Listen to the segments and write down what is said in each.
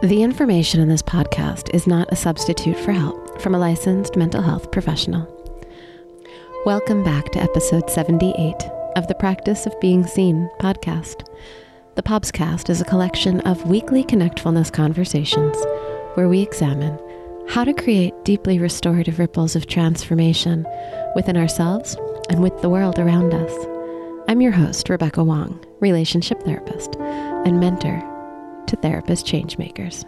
The information in this podcast is not a substitute for help from a licensed mental health professional. Welcome back to episode 78 of the Practice of Being Seen podcast. The Pobscast is a collection of weekly connectfulness conversations where we examine how to create deeply restorative ripples of transformation within ourselves and with the world around us. I'm your host, Rebecca Wong, relationship therapist and mentor to therapist changemakers.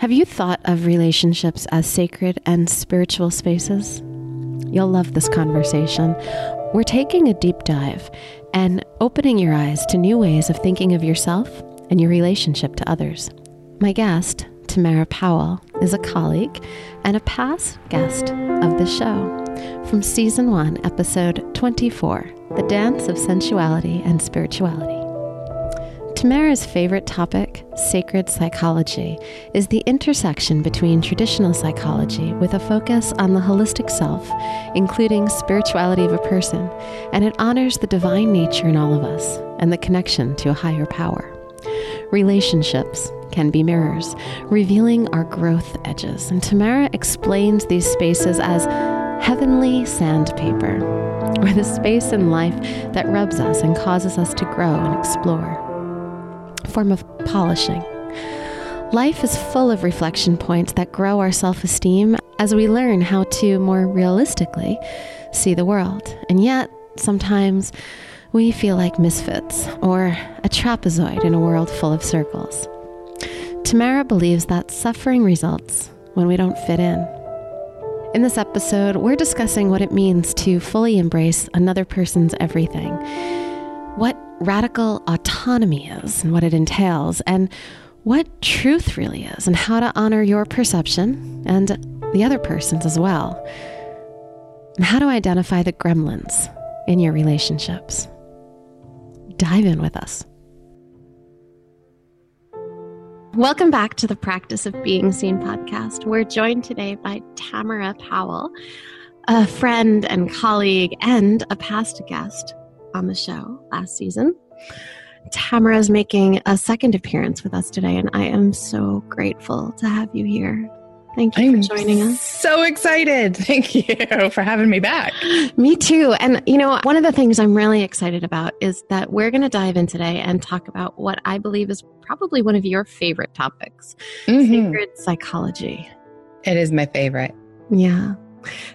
Have you thought of relationships as sacred and spiritual spaces? You'll love this conversation. We're taking a deep dive and opening your eyes to new ways of thinking of yourself and your relationship to others. My guest, Tamara Powell, is a colleague and a past guest of the show from season one, episode 24 The Dance of Sensuality and Spirituality. Tamara's favorite topic, sacred psychology, is the intersection between traditional psychology with a focus on the holistic self, including spirituality of a person, and it honors the divine nature in all of us and the connection to a higher power. Relationships can be mirrors, revealing our growth edges, and Tamara explains these spaces as heavenly sandpaper, or the space in life that rubs us and causes us to grow and explore form of polishing. Life is full of reflection points that grow our self esteem as we learn how to more realistically see the world. And yet, sometimes we feel like misfits or a trapezoid in a world full of circles. Tamara believes that suffering results when we don't fit in. In this episode, we're discussing what it means to fully embrace another person's everything, what radical autonomy is and what it entails, and what truth really is, and how to honor your perception and the other person's as well, and how to identify the gremlins in your relationships. Dive in with us. Welcome back to the Practice of Being Seen podcast. We're joined today by Tamara Powell, a friend and colleague and a past guest on the show last season. Tamara is making a second appearance with us today, and I am so grateful to have you here. Thank you I'm for joining us. So excited. Thank you for having me back. Me too. And, you know, one of the things I'm really excited about is that we're going to dive in today and talk about what I believe is probably one of your favorite topics Mhm. sacred psychology. It is my favorite. Yeah.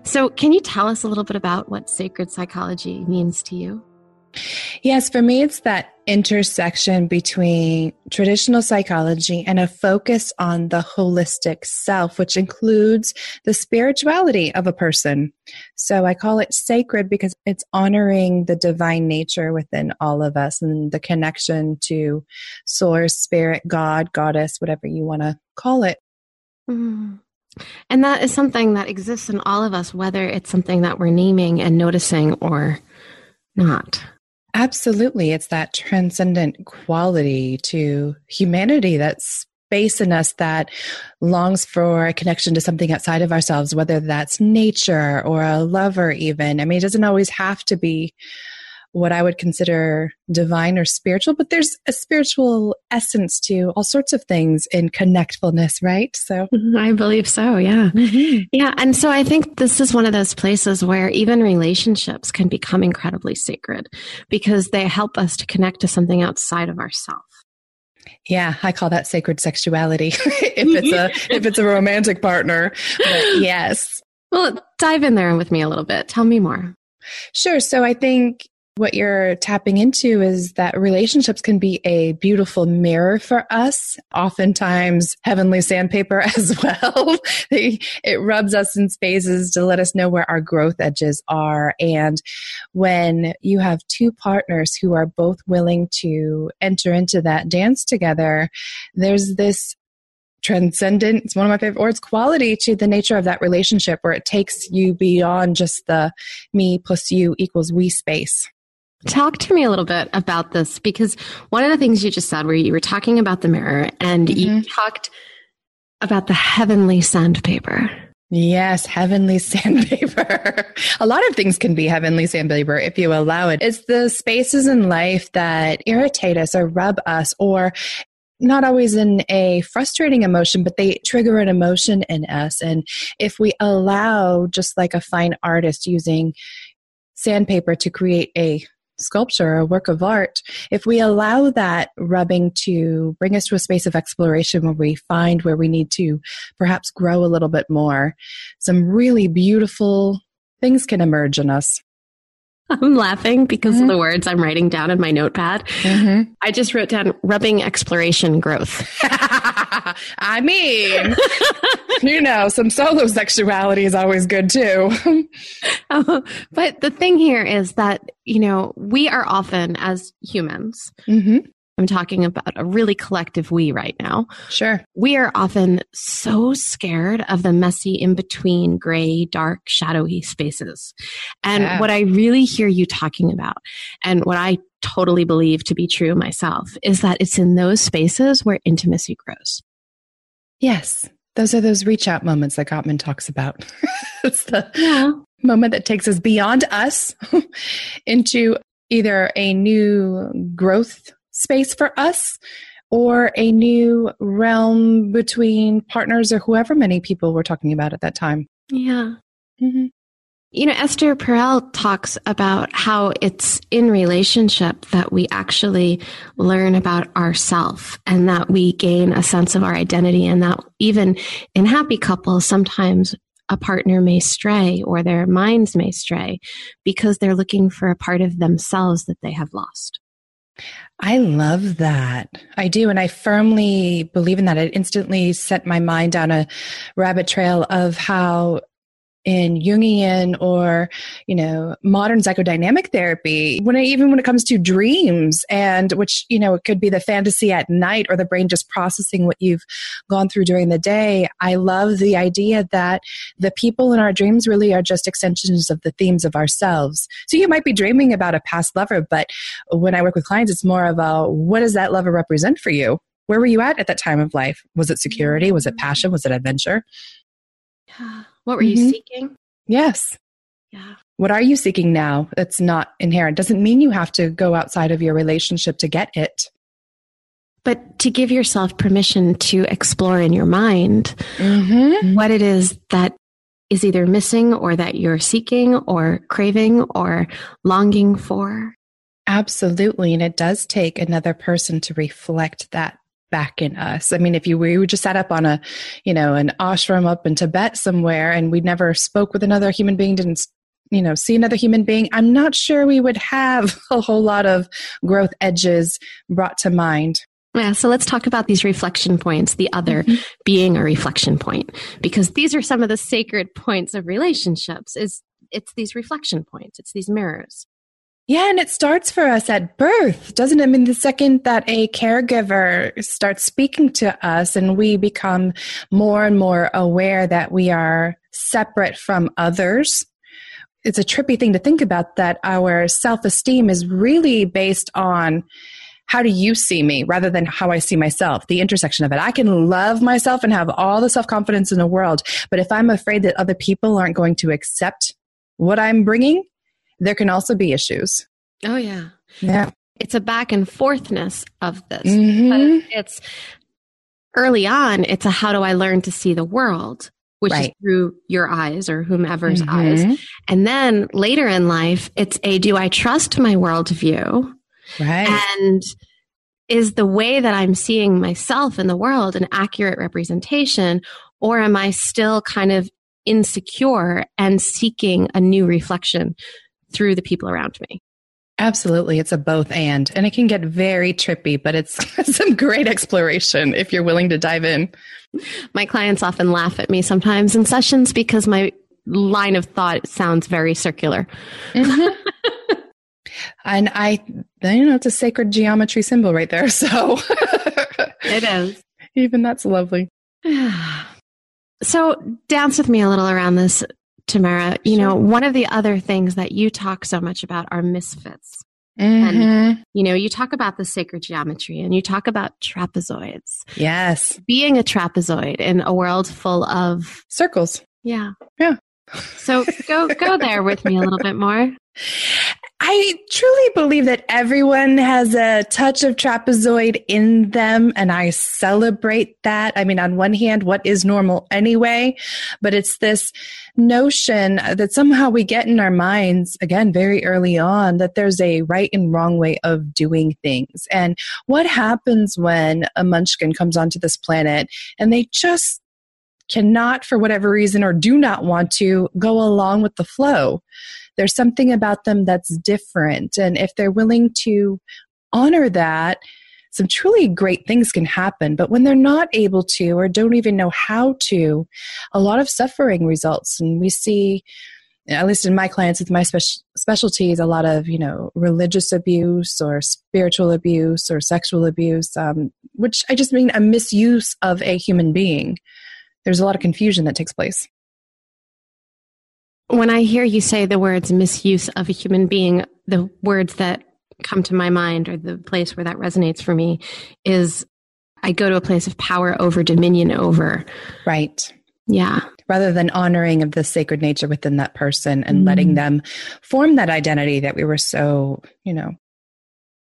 So, can you tell us a little bit about what sacred psychology means to you? Yes, for me, it's that intersection between traditional psychology and a focus on the holistic self, which includes the spirituality of a person. So I call it sacred because it's honoring the divine nature within all of us and the connection to source, spirit, God, goddess, whatever you want to call it. Mm. And that is something that exists in all of us, whether it's something that we're naming and noticing or not. Absolutely. It's that transcendent quality to humanity, that space in us that longs for a connection to something outside of ourselves, whether that's nature or a lover, even. I mean, it doesn't always have to be what I would consider divine or spiritual, but there's a spiritual essence to all sorts of things in connectfulness, right? So, mm-hmm. I believe so, yeah. Mm-hmm. Yeah. And so I think this is one of those places where even relationships can become incredibly sacred because they help us to connect to something outside of ourselves. yeah, I call that sacred sexuality if it's a mm-hmm. if it's a romantic partner. But yes. Well, dive in there with me a little bit. Tell me more. Sure. So I think what you're tapping into is that relationships can be a beautiful mirror for us, oftentimes heavenly sandpaper as well. It rubs us in spaces to let us know where our growth edges are. And when you have two partners who are both willing to enter into that dance together, there's this transcendent it's one of my favorite words quality to the nature of that relationship where it takes you beyond just the me plus you equals we space Talk to me a little bit about this because one of the things you just said, where you were talking about the mirror and you mm-hmm. talked about the heavenly sandpaper. Yes, heavenly sandpaper. a lot of things can be heavenly sandpaper if you allow it. It's the spaces in life that irritate us or rub us or not always in a frustrating emotion, but they trigger an emotion in us. And if we allow, just like a fine artist using sandpaper to create a sculpture, a work of art, if we allow that rubbing to bring us to a space of exploration where we find where we need to perhaps grow a little bit more, some really beautiful things can emerge in us. I'm laughing because mm-hmm. of the words I'm writing down in my notepad. Mm-hmm. I just wrote down rubbing exploration growth. I mean, you know, some solo sexuality is always good too. uh, but the thing here is that, you know, we are often as humans, mm-hmm. I'm talking about a really collective we right now. Sure. We are often so scared of the messy in between gray, dark, shadowy spaces. And yeah. what I really hear you talking about and what I totally believe to be true myself is that it's in those spaces where intimacy grows. Yes. Those are those reach out moments that Gottman talks about. it's the yeah. moment that takes us beyond us into either a new growth space for us or a new realm between partners or whoever many people were talking about at that time. Yeah. Mm-hmm. You know, Esther Perel talks about how it's in relationship that we actually learn about ourself and that we gain a sense of our identity and that even in happy couples, sometimes a partner may stray or their minds may stray because they're looking for a part of themselves that they have lost. I love that. I do. And I firmly believe in that. It instantly set my mind down a rabbit trail of how in Jungian or, you know, modern psychodynamic therapy, when it, even when it comes to dreams and which, you know, it could be the fantasy at night or the brain just processing what you've gone through during the day. I love the idea that the people in our dreams really are just extensions of the themes of ourselves. So you might be dreaming about a past lover, but when I work with clients, it's more of a, what does that lover represent for you? Where were you at at that time of life? Was it security? Was it passion? Was it adventure? Yeah. What were mm-hmm. you seeking? Yes. Yeah. What are you seeking now that's not inherent? Doesn't mean you have to go outside of your relationship to get it. But to give yourself permission to explore in your mind mm-hmm. what it is that is either missing or that you're seeking or craving or longing for. Absolutely. And it does take another person to reflect that back in us. I mean, if you we were just sat up on a, you know, an ashram up in Tibet somewhere and we never spoke with another human being, didn't you know, see another human being, I'm not sure we would have a whole lot of growth edges brought to mind. Yeah, so let's talk about these reflection points, the other mm-hmm. being a reflection point, because these are some of the sacred points of relationships is it's these reflection points, it's these mirrors. Yeah, and it starts for us at birth, doesn't it? I mean, the second that a caregiver starts speaking to us and we become more and more aware that we are separate from others, it's a trippy thing to think about that our self esteem is really based on how do you see me rather than how I see myself, the intersection of it. I can love myself and have all the self confidence in the world, but if I'm afraid that other people aren't going to accept what I'm bringing, there can also be issues. Oh, yeah. Yeah. It's a back and forthness of this. Mm-hmm. It's early on, it's a how do I learn to see the world, which right. is through your eyes or whomever's mm-hmm. eyes. And then later in life, it's a do I trust my worldview? Right. And is the way that I'm seeing myself in the world an accurate representation, or am I still kind of insecure and seeking a new reflection through the people around me. Absolutely. It's a both and, and it can get very trippy, but it's some great exploration if you're willing to dive in. My clients often laugh at me sometimes in sessions because my line of thought sounds very circular. Mm-hmm. and I, you know, it's a sacred geometry symbol right there. So it is. Even that's lovely. so dance with me a little around this Tamara, you sure. know, one of the other things that you talk so much about are misfits. Mm-hmm. And, you know, you talk about the sacred geometry and you talk about trapezoids. Yes. Being a trapezoid in a world full of circles. Yeah. Yeah. So go go there with me a little bit more. I truly believe that everyone has a touch of trapezoid in them, and I celebrate that. I mean, on one hand, what is normal anyway? But it's this notion that somehow we get in our minds, again, very early on, that there's a right and wrong way of doing things. And what happens when a munchkin comes onto this planet and they just cannot, for whatever reason, or do not want to go along with the flow? There's something about them that's different. And if they're willing to honor that, some truly great things can happen. But when they're not able to or don't even know how to, a lot of suffering results. And we see, at least in my clients with my speci- specialties, a lot of you know religious abuse or spiritual abuse or sexual abuse, um, which I just mean a misuse of a human being. There's a lot of confusion that takes place. When I hear you say the words misuse of a human being, the words that come to my mind or the place where that resonates for me is I go to a place of power over dominion over. Right. Yeah. Rather than honoring of the sacred nature within that person and mm. letting them form that identity that we were so, you know,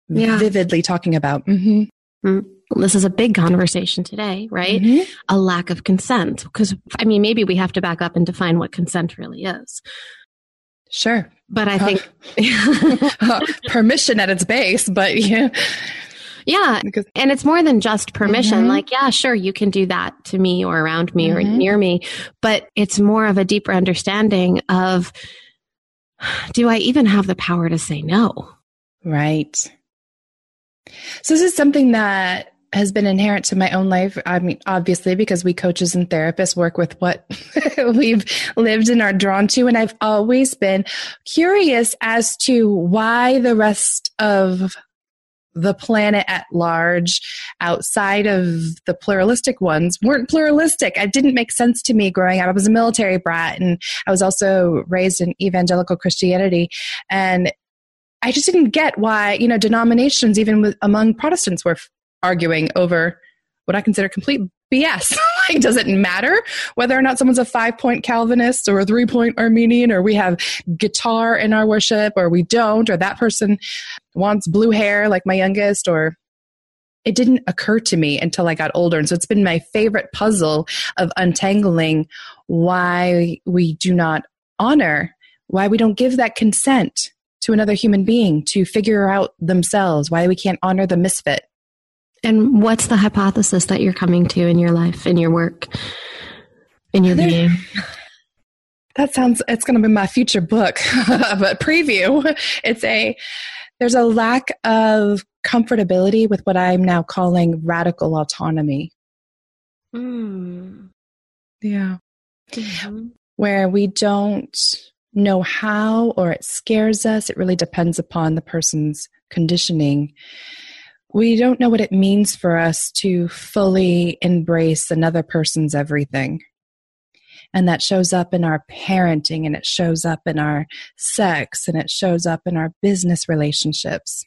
yeah. vividly talking about. Mm-hmm. Mm this is a big conversation today, right? Mm-hmm. A lack of consent. Because, I mean, maybe we have to back up and define what consent really is. Sure. But I think uh, permission at its base, but yeah. Yeah. Because, and it's more than just permission. Mm-hmm. Like, yeah, sure, you can do that to me or around me mm-hmm. or near me. But it's more of a deeper understanding of do I even have the power to say no? Right. So, this is something that has been inherent to my own life. I mean, obviously, because we coaches and therapists work with what we've lived and are drawn to. And I've always been curious as to why the rest of the planet at large, outside of the pluralistic ones, weren't pluralistic. It didn't make sense to me growing up. I was a military brat and I was also raised in evangelical Christianity. And I just didn't get why, you know, denominations, even with, among Protestants, were arguing over what I consider complete BS. like, does it matter whether or not someone's a five point Calvinist or a three point Arminian, or we have guitar in our worship, or we don't, or that person wants blue hair like my youngest, or it didn't occur to me until I got older. And so it's been my favorite puzzle of untangling why we do not honor, why we don't give that consent to another human being to figure out themselves, why we can't honor the misfit. And what's the hypothesis that you're coming to in your life, in your work, in your being? That sounds, it's going to be my future book, but preview. It's a, there's a lack of comfortability with what I'm now calling radical autonomy. Mm. Yeah. Mm-hmm. Where we don't know how or it scares us. It really depends upon the person's conditioning we don't know what it means for us to fully embrace another person's everything. And that shows up in our parenting and it shows up in our sex and it shows up in our business relationships.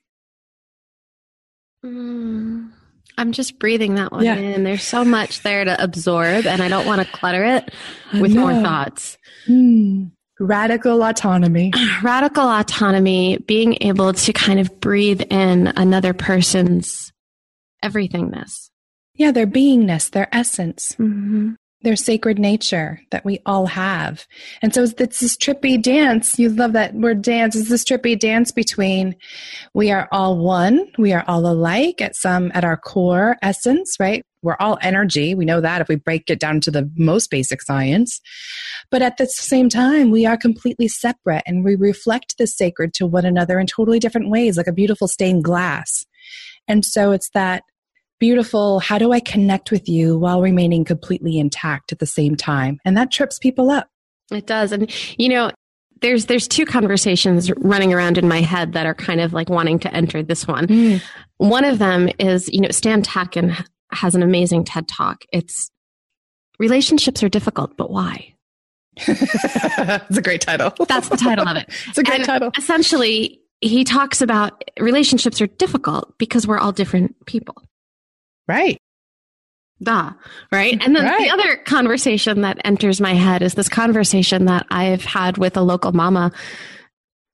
Mm, I'm just breathing that one yeah. in. There's so much there to absorb, and I don't want to clutter it with more thoughts. Mm. Radical autonomy. Radical autonomy, being able to kind of breathe in another person's everythingness. Yeah, their beingness, their essence. Mm-hmm their sacred nature that we all have. And so it's this trippy dance. You love that word dance. It's this trippy dance between we are all one, we are all alike at some at our core essence, right? We're all energy. We know that if we break it down to the most basic science. But at the same time, we are completely separate and we reflect the sacred to one another in totally different ways, like a beautiful stained glass. And so it's that beautiful how do I connect with you while remaining completely intact at the same time? And that trips people up. It does. And, you know, there's there's two conversations running around in my head that are kind of like wanting to enter this one. Mm. One of them is, you know, Stan Tatkin has an amazing TED talk. It's relationships are difficult, but why? it's a great title. That's the title of it. It's a great and title. Essentially, he talks about relationships are difficult because we're all different people. Right. Duh. Right. And then Right. the other conversation that enters my head is this conversation that I've had with a local mama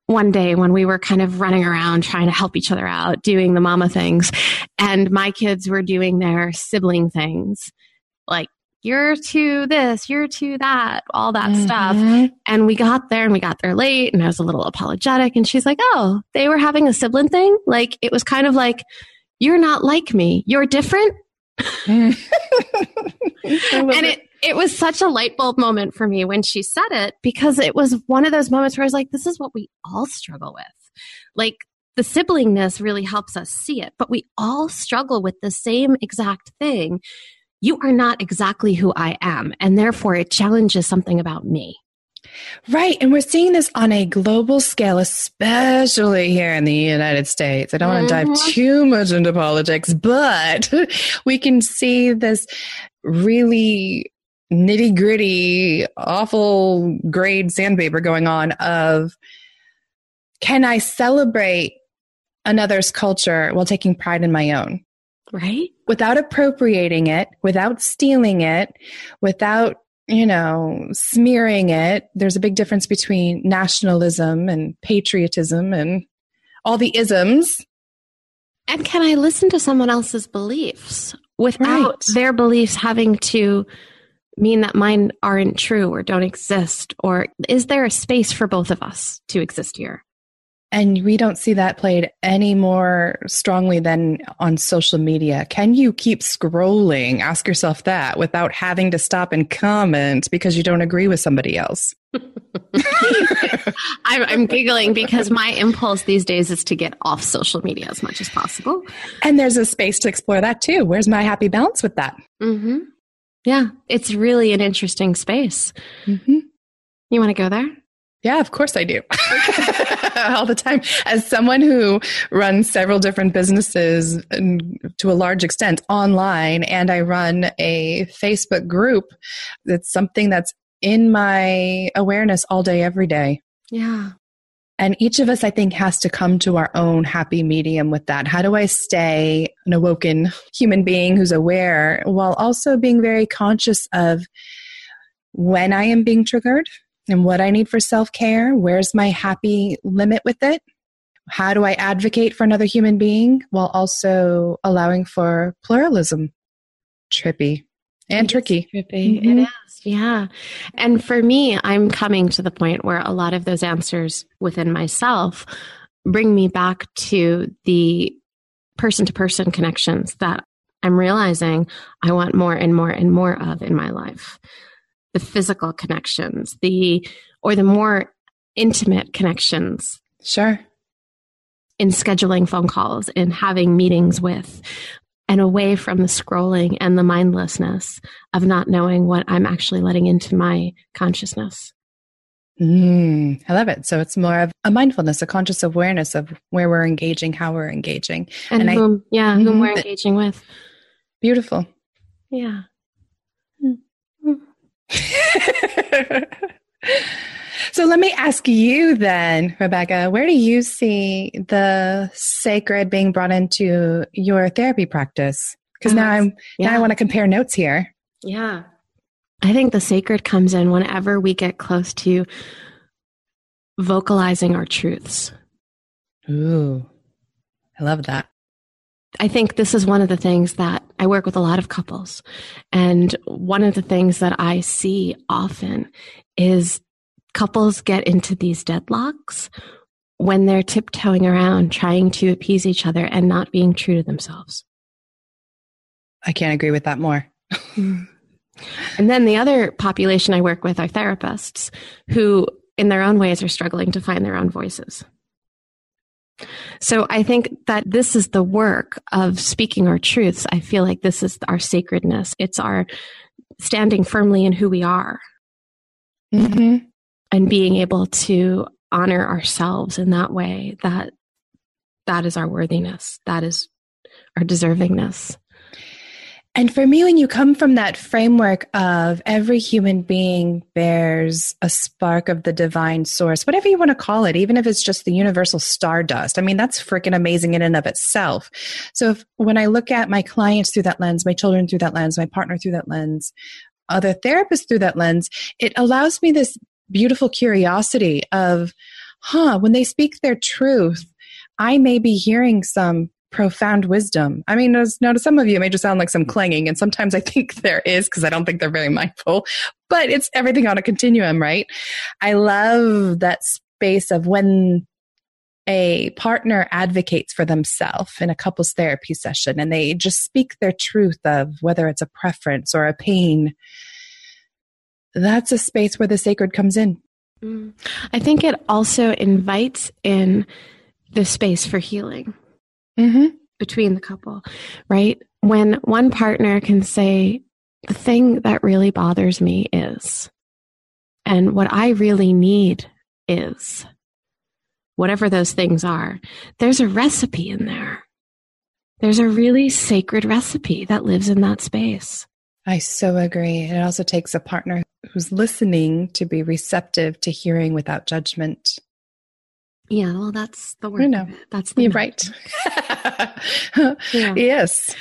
one day when we were kind of running around trying to help each other out, doing the mama things. And my kids were doing their sibling things like, you're to this, you're to that, all that stuff. Mhm. And we got there and we got there late and I was a little apologetic. And she's like, Oh, they were having a sibling thing. Like it was kind of like, You're not like me. You're different. And it. it, was such a light bulb moment for me when she said it because it was one of those moments where I was like, This is what we all struggle with. Like the siblingness really helps us see it, but we all struggle with the same exact thing. You are not exactly who I am, and therefore it challenges something about me. Right. And we're seeing this on a global scale, especially here in the United States. I don't want to dive mm-hmm. too much into politics, but we can see this really nitty gritty, awful grade sandpaper going on of can I celebrate another's culture while taking pride in my own? Right? without appropriating it, without stealing it, without, you know, smearing it. There's a big difference between nationalism and patriotism and all the isms. And can I listen to someone else's beliefs without Right. their beliefs having to mean that mine aren't true or don't exist? Or is there a space for both of us to exist here? And we don't see that played any more strongly than on social media. Can you keep scrolling? Ask yourself that without having to stop and comment because you don't agree with somebody else. I'm, I'm giggling because my impulse these days is to get off social media as much as possible. And there's a space to explore that too. Where's my happy balance with that? Mm-hmm. Yeah, it's really an interesting space. Mm-hmm. You want to go there? Yeah, of course I do. All the time. As someone who runs several different businesses um, to a large extent online, and I run a Facebook group, it's something that's in my awareness all day, every day. Yeah. And each of us, I think, has to come to our own happy medium with that. How do I stay an awoken human being who's aware while also being very conscious of when I am being triggered and what I need for self care? Where's my happy limit with it? How do I advocate for another human being while also allowing for pluralism? Trippy and It tricky. trippy. It Mhm. is, yeah. And for me, I'm coming to the point where a lot of those answers within myself bring me back to the person to person connections that I'm realizing I want more and more and more of in my life. The physical connections, the or the more intimate connections Sure. in scheduling phone calls and having meetings with and away from the scrolling and the mindlessness of not knowing what I'm actually letting into my consciousness. Mm, I love it. So it's more of a mindfulness, a conscious awareness of where we're engaging, how we're engaging. And, And I- whom, yeah, whom Mhm. we're engaging with. Beautiful. Yeah. So let me ask you then, Rebecca, where do you see the sacred being brought into your therapy practice? Because now Uh, I'm Yeah. now I want to compare notes here. Yeah. I think the sacred comes in whenever we get close to vocalizing our truths. Ooh, I love that. I think this is one of the things that I work with a lot of couples. And one of the things that I see often is couples get into these deadlocks when they're tiptoeing around trying to appease each other and not being true to themselves. I can't agree with that more. Mm. And then the other population I work with are therapists who, in their own ways, are struggling to find their own voices. So I think that this is the work of speaking our truths. I feel like this is our sacredness. It's our standing firmly in who we are Mm-hmm. and being able to honor ourselves in that way that that is our worthiness. That is our deservingness. And for me, when you come from that framework of every human being bears a spark of the divine source, whatever you want to call it, even if it's just the universal stardust, I mean, that's freaking amazing in and of itself. So if, when I look at my clients through that lens, my children through that lens, my partner through that lens, other therapists through that lens, it allows me this beautiful curiosity of, huh, when they speak their truth, I may be hearing some profound wisdom. I mean, as now to some of you, it may just sound like some clanging, and sometimes I think there is because I don't think they're very mindful, but it's everything on a continuum, right? I love that space of when a partner advocates for themselves in a couples therapy session and they just speak their truth of whether it's a preference or a pain. That's a space where the sacred comes in. Mm. I think it also invites in the space for healing mm-hmm. between the couple, right? When one partner can say, the thing that really bothers me is, and what I really need is, whatever those things are, there's a recipe in there. There's a really sacred recipe that lives in that space. I so agree. It also takes a partner who's listening to be receptive to hearing without judgment. Yeah, well, that's the word. I know. That's the You're right. yeah. Yes.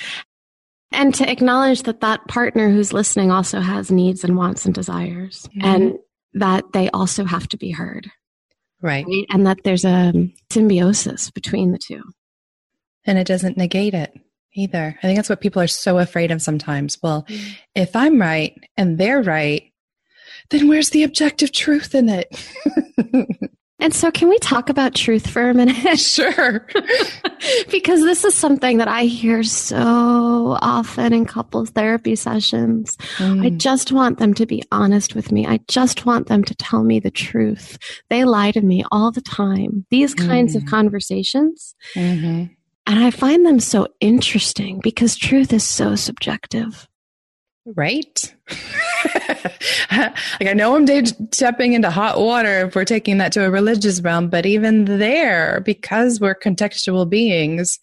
And to acknowledge that that partner who's listening also has needs and wants and desires, mm-hmm. and that they also have to be heard. Right. right. And that there's a symbiosis between the two. And it doesn't negate it either. I think that's what people are so afraid of sometimes. Well, mm-hmm. if I'm right and they're right, then where's the objective truth in it? And so, can we talk about truth for a minute? Sure. because this is something that I hear so often in couples therapy sessions. Mm. I just want them to be honest with me. I just want them to tell me the truth. They lie to me all the time. These kinds mm. of conversations. Mm-hmm. And I find them so interesting because truth is so subjective. Right? like I know I'm stepping into hot water if we're taking that to a religious realm, but even there, because we're contextual beings,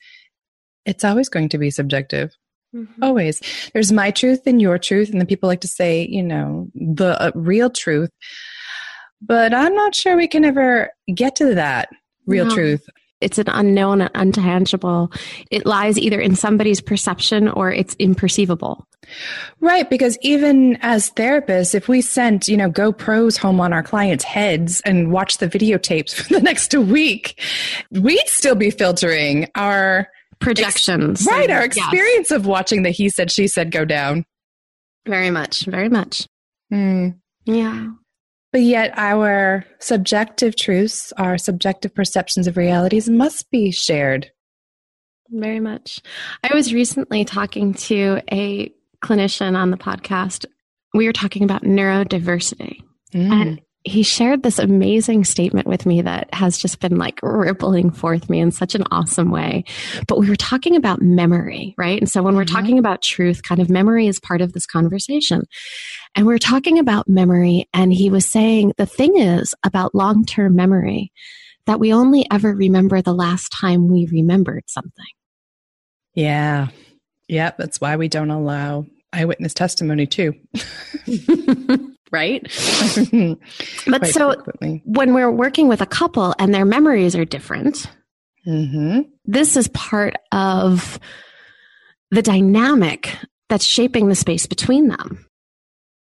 it's always going to be subjective. Mm-hmm. Always. There's my truth and your truth, and then people like to say, you know, the uh, real truth. But I'm not sure we can ever get to that real no. truth it's an unknown and untangible. It lies either in somebody's perception or it's imperceivable. Right, because even as therapists, if we sent, you know, GoPros home on our clients' heads and watch the videotapes for the next week, we'd still be filtering our projections. Ex- right, our experience yes. of watching the he said, she said go down. Very much, very much. Mm. Yeah. But yet, our subjective truths, our subjective perceptions of realities must be shared. Very much. I was recently talking to a clinician on the podcast. We were talking about neurodiversity. Mm. And he shared this amazing statement with me that has just been like rippling forth me in such an awesome way. But we were talking about memory, right? And so when we're mm-hmm. talking about truth, kind of memory is part of this conversation. And we are talking about memory, and he was saying the thing is about long term memory that we only ever remember the last time we remembered something. Yeah. Yeah, that's why we don't allow eyewitness testimony too. right? but so frequently. when we're working with a couple and their memories are different, mm-hmm. this is part of the dynamic that's shaping the space between them.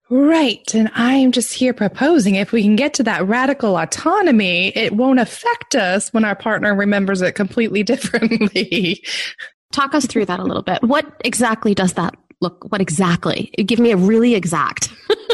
Right. And I'm just here proposing if we can get to that radical autonomy, it won't affect us when our partner remembers it completely differently. Talk us through that a little bit. What exactly does that look? What exactly? Give me a really exact.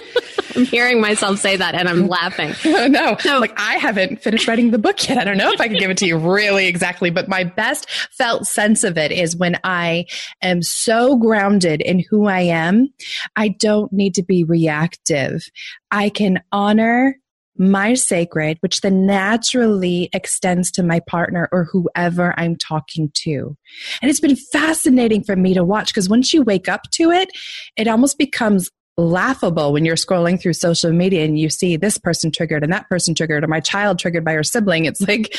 I'm hearing myself say that and I'm laughing. no, so, like I haven't finished writing the book yet. I don't know if I can give it to you really exactly, but my best felt sense of it is when I am so grounded in who I am, I don't need to be reactive. I can honor my sacred, which then naturally extends to my partner or whoever I'm talking to. And it's been fascinating for me to watch because once you wake up to it, it almost becomes laughable when you're scrolling through social media and you see this person triggered and that person triggered or my child triggered by her sibling. It's like,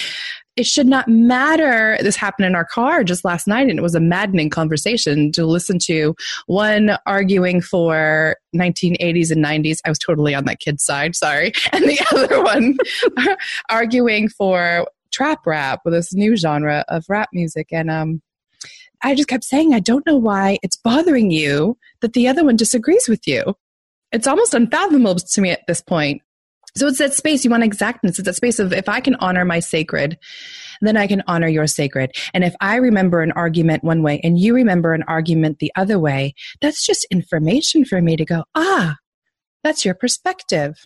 it should not matter. This happened in our car just last night and it was a maddening conversation to listen to one arguing for 1980s and 90s. I was totally on that kid's side, sorry. And the other one arguing for trap rap with this new genre of rap music. And, um, I just kept saying, I don't know why it's bothering you that the other one disagrees with you. It's almost unfathomable to me at this point. So it's that space you want exactness. It's that space of if I can honor my sacred, then I can honor your sacred. And if I remember an argument one way and you remember an argument the other way, that's just information for me to go, ah, that's your perspective.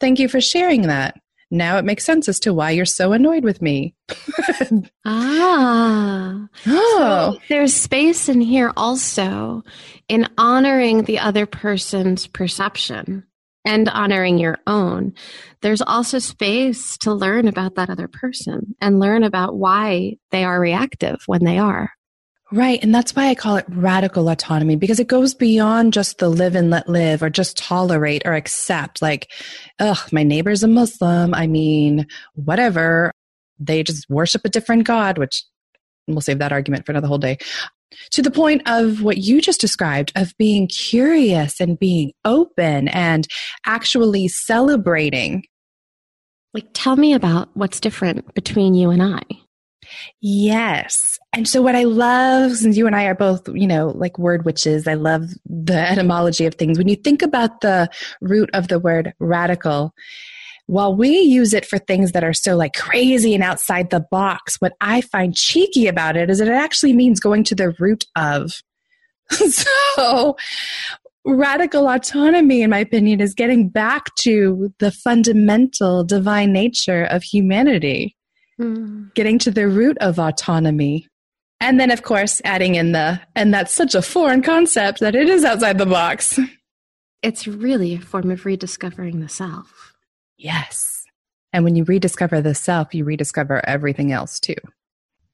Thank you for sharing that now it makes sense as to why you're so annoyed with me. ah. Oh. So there's space in here also in honoring the other person's perception and honoring your own. There's also space to learn about that other person and learn about why they are reactive when they are. Right. And that's why I call it radical autonomy because it goes beyond just the live and let live or just tolerate or accept. Like, ugh, my neighbor's a Muslim. I mean, whatever. They just worship a different God, which we'll save that argument for another whole day. To the point of what you just described of being curious and being open and actually celebrating. Like, tell me about what's different between you and I. Yes. And so what I love, since you and I are both, you know, like word witches, I love the etymology of things. When you think about the root of the word radical, while we use it for things that are so like crazy and outside the box, what I find cheeky about it is that it actually means going to the root of. so radical autonomy, in my opinion, is getting back to the fundamental divine nature of humanity. Mm. Getting to the root of autonomy. And then, of course, adding in the, and that's such a foreign concept that it is outside the box. It's really a form of rediscovering the self. Yes. And when you rediscover the self, you rediscover everything else too.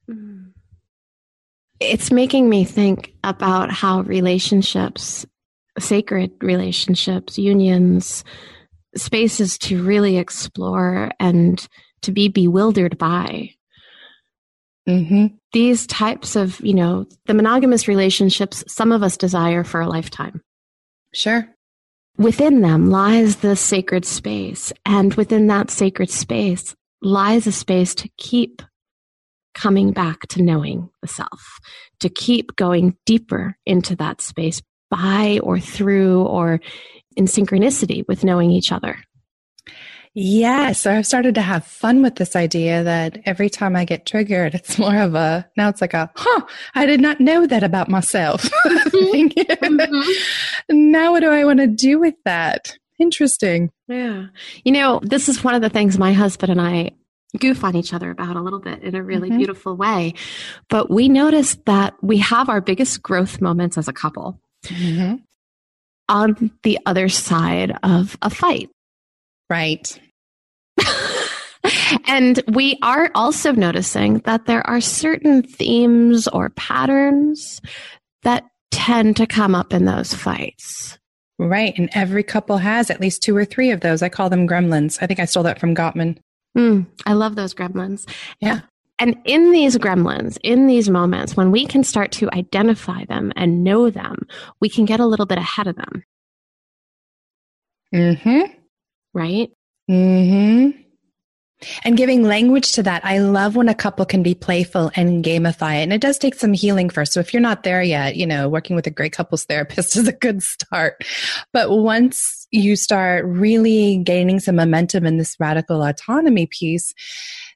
Mm. It's making me think about how relationships, sacred relationships, unions, spaces to really explore and to be bewildered by. Mm-hmm. These types of, you know, the monogamous relationships, some of us desire for a lifetime. Sure. Within them lies the sacred space. And within that sacred space lies a space to keep coming back to knowing the self, to keep going deeper into that space by or through or in synchronicity with knowing each other. Yeah, so I've started to have fun with this idea that every time I get triggered, it's more of a now it's like a huh, I did not know that about myself. mm-hmm. Now, what do I want to do with that? Interesting. Yeah. You know, this is one of the things my husband and I goof on each other about a little bit in a really mm-hmm. beautiful way. But we noticed that we have our biggest growth moments as a couple mm-hmm. on the other side of a fight. Right. And we are also noticing that there are certain themes or patterns that tend to come up in those fights. Right. And every couple has at least two or three of those. I call them gremlins. I think I stole that from Gottman. Mm, I love those gremlins. Yeah. And in these gremlins, in these moments, when we can start to identify them and know them, we can get a little bit ahead of them. Mm hmm. Right? Mm hmm. And giving language to that, I love when a couple can be playful and gamify it. And it does take some healing first. So if you're not there yet, you know, working with a great couples therapist is a good start. But once you start really gaining some momentum in this radical autonomy piece,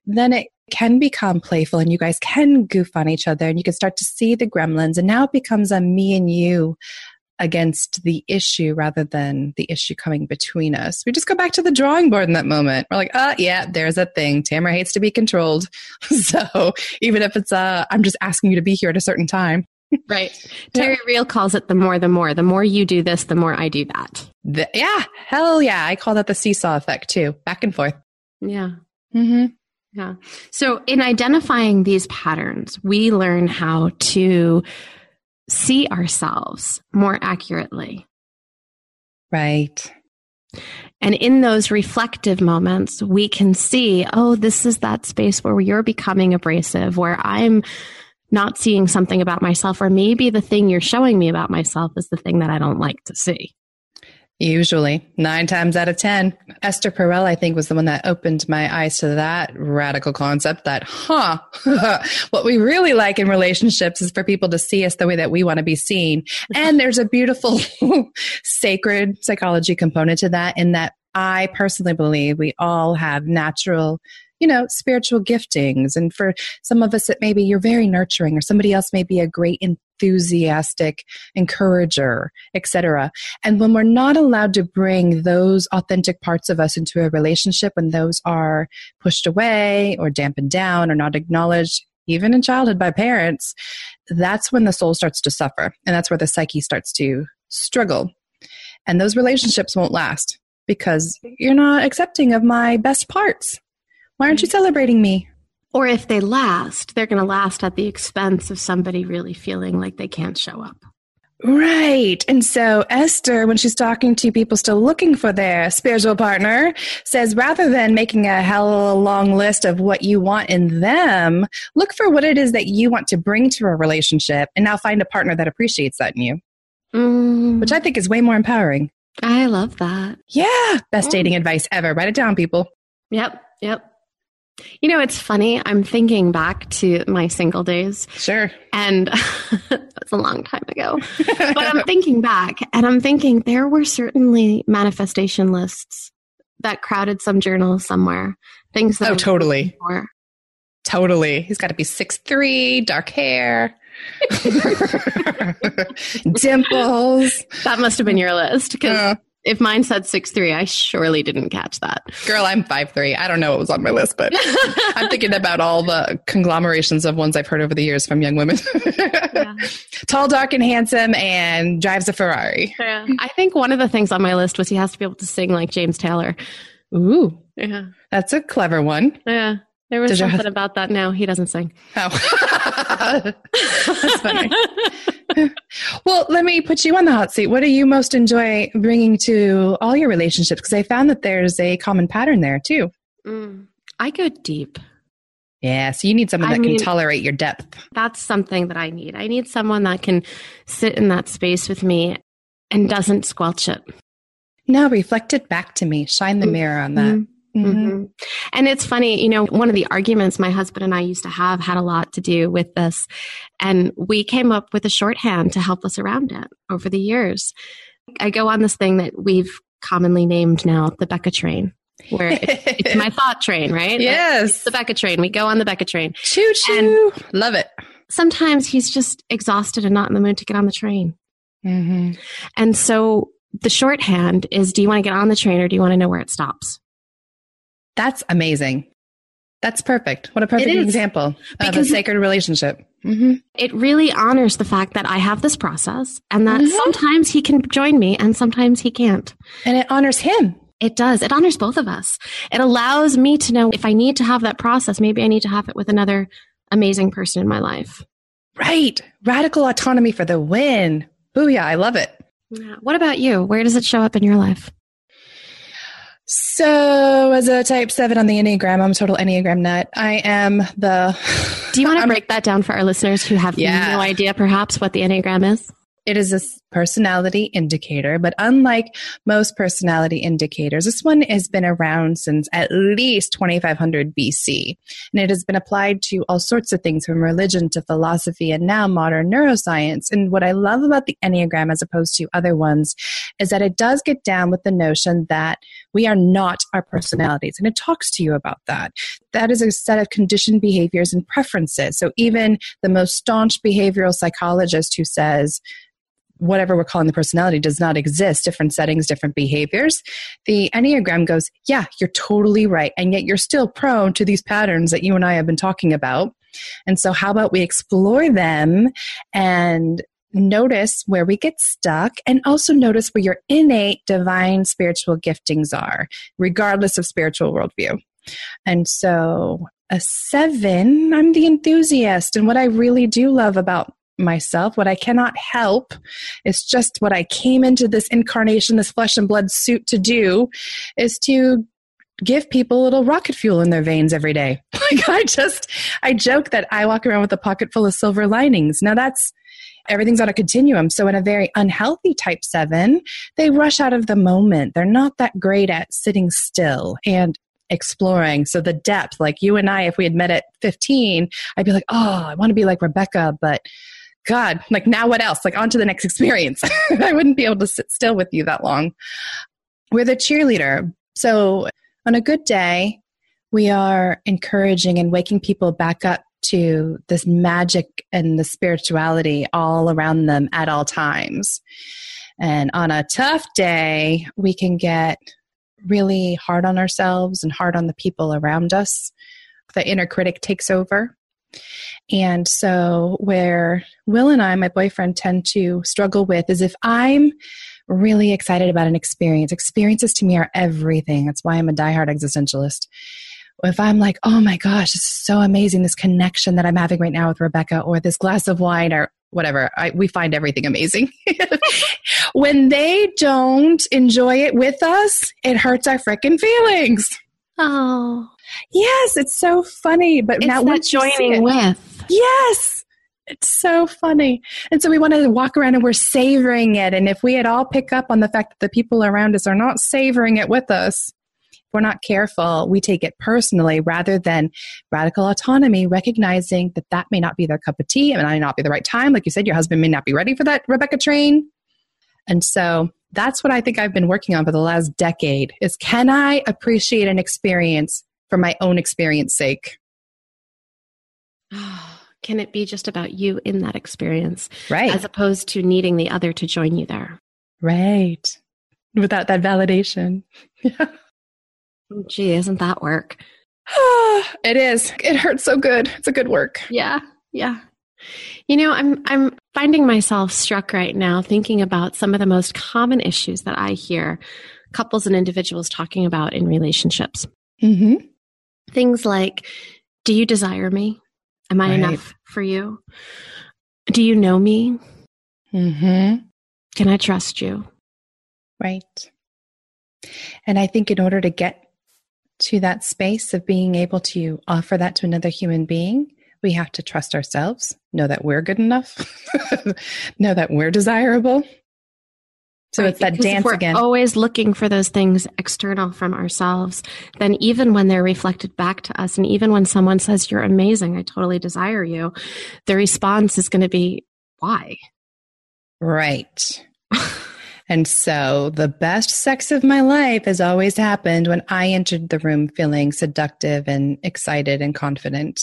then it can become playful and you guys can goof on each other and you can start to see the gremlins. And now it becomes a me and you against the issue rather than the issue coming between us. We just go back to the drawing board in that moment. We're like, oh, yeah, there's a thing. Tamara hates to be controlled. so even if it's, uh, I'm just asking you to be here at a certain time. Right. Terry yeah. Real calls it the more, the more. The more you do this, the more I do that. The, yeah. Hell yeah. I call that the seesaw effect too. Back and forth. Yeah. Mm-hmm. Yeah. So in identifying these patterns, we learn how to see ourselves more accurately. Right. And in those reflective moments, we can see, oh, this is that space where you're becoming abrasive, where I'm not seeing something about myself, or maybe the thing you're showing me about myself is the thing that I don't like to see. Usually, nine times out of 10. Esther Perel, I think, was the one that opened my eyes to that radical concept that, huh, what we really like in relationships is for people to see us the way that we want to be seen. And there's a beautiful sacred psychology component to that, in that I personally believe we all have natural you know, spiritual giftings. And for some of us, it maybe you're very nurturing, or somebody else may be a great enthusiastic encourager, etc. And when we're not allowed to bring those authentic parts of us into a relationship, when those are pushed away or dampened down or not acknowledged, even in childhood by parents, that's when the soul starts to suffer. And that's where the psyche starts to struggle. And those relationships won't last because you're not accepting of my best parts. Why aren't you mm. celebrating me? Or if they last, they're going to last at the expense of somebody really feeling like they can't show up. Right. And so Esther, when she's talking to people still looking for their spiritual partner, says rather than making a hell long list of what you want in them, look for what it is that you want to bring to a relationship and now find a partner that appreciates that in you. Mm. Which I think is way more empowering. I love that. Yeah. Best dating advice ever. Write it down, people. Yep. Yep. You know, it's funny. I'm thinking back to my single days. Sure. And it's a long time ago. but I'm thinking back and I'm thinking there were certainly manifestation lists that crowded some journal somewhere. Things that Oh, totally. Totally. He's got to be six three, dark hair. Dimples. That must have been your list because uh, if mine said six three, I surely didn't catch that. Girl, I'm five three. I don't know what was on my list, but I'm thinking about all the conglomerations of ones I've heard over the years from young women. yeah. Tall, dark, and handsome, and drives a Ferrari. Yeah. I think one of the things on my list was he has to be able to sing like James Taylor. Ooh, yeah, that's a clever one. Yeah. There was Did something about that. Now he doesn't sing. Oh, that's funny. Well, let me put you on the hot seat. What do you most enjoy bringing to all your relationships? Because I found that there's a common pattern there too. Mm, I go deep. Yeah, so you need someone that I can tolerate your depth. That's something that I need. I need someone that can sit in that space with me and doesn't squelch it. Now reflect it back to me. Shine the mm-hmm. mirror on that. Mm-hmm. Mm-hmm. And it's funny, you know, one of the arguments my husband and I used to have had a lot to do with this. And we came up with a shorthand to help us around it over the years. I go on this thing that we've commonly named now the Becca train. Where it's, it's my thought train, right? Yes. It's the Becca train. We go on the Becca train. Choo choo. Love it. Sometimes he's just exhausted and not in the mood to get on the train. Mm-hmm. And so the shorthand is do you want to get on the train or do you want to know where it stops? That's amazing. That's perfect. What a perfect example because of a sacred relationship. Mm-hmm. It really honors the fact that I have this process and that mm-hmm. sometimes he can join me and sometimes he can't. And it honors him. It does. It honors both of us. It allows me to know if I need to have that process, maybe I need to have it with another amazing person in my life. Right. Radical autonomy for the win. Booyah. I love it. Yeah. What about you? Where does it show up in your life? So, as a type seven on the Enneagram, I'm a total Enneagram nut. I am the. Do you want to break that down for our listeners who have yeah. no idea, perhaps, what the Enneagram is? It is a personality indicator, but unlike most personality indicators, this one has been around since at least 2500 BC. And it has been applied to all sorts of things from religion to philosophy and now modern neuroscience. And what I love about the Enneagram as opposed to other ones is that it does get down with the notion that we are not our personalities. And it talks to you about that. That is a set of conditioned behaviors and preferences. So even the most staunch behavioral psychologist who says, whatever we're calling the personality does not exist, different settings, different behaviors. The Enneagram goes, yeah, you're totally right. And yet you're still prone to these patterns that you and I have been talking about. And so, how about we explore them and notice where we get stuck and also notice where your innate divine spiritual giftings are, regardless of spiritual worldview. And so, a seven, I'm the enthusiast. And what I really do love about myself. What I cannot help is just what I came into this incarnation, this flesh and blood suit to do, is to give people a little rocket fuel in their veins every day. Like I just, I joke that I walk around with a pocket full of silver linings. Now that's, everything's on a continuum. So in a very unhealthy type seven, they rush out of the moment. They're not that great at sitting still and exploring. So the depth, like you and I, if we had met at 15, I'd be like, oh, I want to be like Rebecca, but God, like now what else? Like on to the next experience. I wouldn't be able to sit still with you that long. We're the cheerleader. So on a good day, we are encouraging and waking people back up to this magic and the spirituality all around them at all times. And on a tough day, we can get really hard on ourselves and hard on the people around us. The inner critic takes over. And so, where Will and I, my boyfriend, tend to struggle with is if I'm really excited about an experience, experiences to me are everything. That's why I'm a diehard existentialist. If I'm like, oh my gosh, it's so amazing, this connection that I'm having right now with Rebecca, or this glass of wine, or whatever, I, we find everything amazing. when they don't enjoy it with us, it hurts our freaking feelings. Oh, yes, it's so funny. But it's now that joining with. Yes, it's so funny. And so we want to walk around and we're savoring it. And if we had all pick up on the fact that the people around us are not savoring it with us, if we're not careful, we take it personally rather than radical autonomy, recognizing that that may not be their cup of tea. It may not be the right time. Like you said, your husband may not be ready for that Rebecca train. And so that's what I think I've been working on for the last decade is can I appreciate an experience for my own experience sake? Can it be just about you in that experience? Right. As opposed to needing the other to join you there. Right. Without that validation. Oh, gee, isn't that work? it is. It hurts so good. It's a good work. Yeah. Yeah. You know, I'm I'm finding myself struck right now thinking about some of the most common issues that I hear couples and individuals talking about in relationships. Mm-hmm. Things like, "Do you desire me? Am I right. enough for you? Do you know me? Mm-hmm. Can I trust you?" Right. And I think in order to get to that space of being able to offer that to another human being, we have to trust ourselves, know that we're good enough, know that we're desirable. So right, it's that dance we're again. Always looking for those things external from ourselves. Then even when they're reflected back to us, and even when someone says, You're amazing, I totally desire you, the response is going to be, Why? Right. And so the best sex of my life has always happened when I entered the room feeling seductive and excited and confident.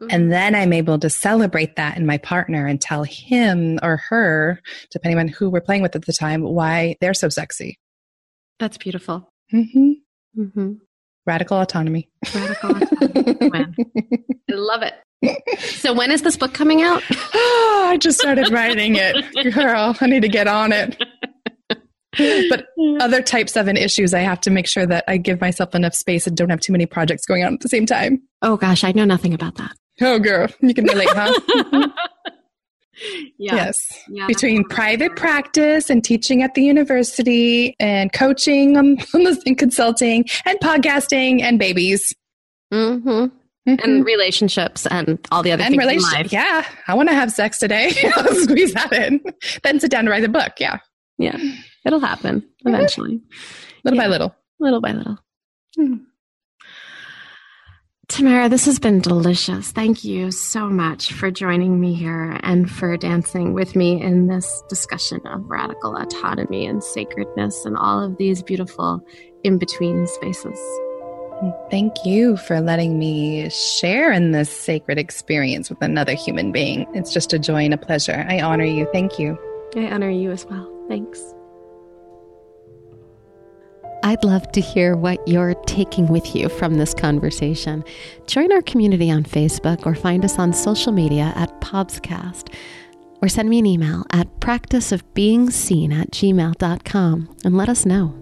Mm-hmm. And then I'm able to celebrate that in my partner and tell him or her, depending on who we're playing with at the time, why they're so sexy. That's beautiful. Mm-hmm. Mm-hmm. Radical autonomy. Radical autonomy. I love it. So when is this book coming out? oh, I just started writing it. Girl, I need to get on it. But other type seven issues, I have to make sure that I give myself enough space and don't have too many projects going on at the same time. Oh gosh, I know nothing about that. Oh girl, you can relate, huh? yeah. Yes. Yeah, Between private practice and teaching at the university and coaching and consulting and podcasting and babies. Mm-hmm. Mm-hmm. And relationships and all the other and things in life. Yeah, I want to have sex today. I'll squeeze that in. Then sit down to write a book. Yeah. Yeah. It'll happen eventually. little yeah. by little. Little by little. Hmm. Tamara, this has been delicious. Thank you so much for joining me here and for dancing with me in this discussion of radical autonomy and sacredness and all of these beautiful in between spaces. Thank you for letting me share in this sacred experience with another human being. It's just a joy and a pleasure. I honor you. Thank you. I honor you as well. Thanks. I'd love to hear what you're taking with you from this conversation. Join our community on Facebook or find us on social media at Pobscast or send me an email at practiceofbeingseen at gmail.com and let us know.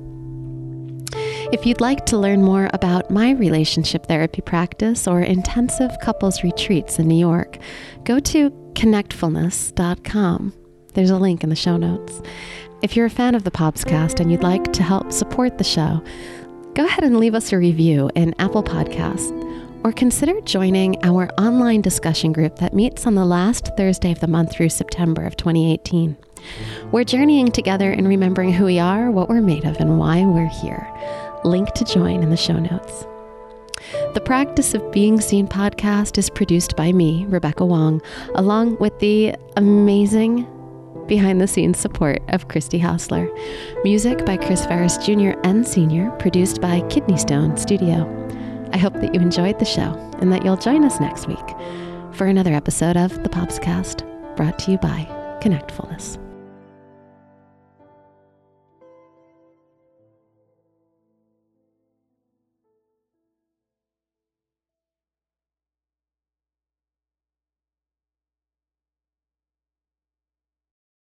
If you'd like to learn more about my relationship therapy practice or intensive couples retreats in New York, go to connectfulness.com. There's a link in the show notes. If you're a fan of the Pobscast and you'd like to help support the show, go ahead and leave us a review in Apple Podcasts or consider joining our online discussion group that meets on the last Thursday of the month through September of 2018. We're journeying together in remembering who we are, what we're made of, and why we're here. Link to join in the show notes. The Practice of Being Seen podcast is produced by me, Rebecca Wong, along with the amazing behind the scenes support of Christy Hausler. Music by Chris Ferris Jr. and Sr., produced by Kidney Stone Studio. I hope that you enjoyed the show and that you'll join us next week for another episode of the Pobscast, brought to you by Connectfulness.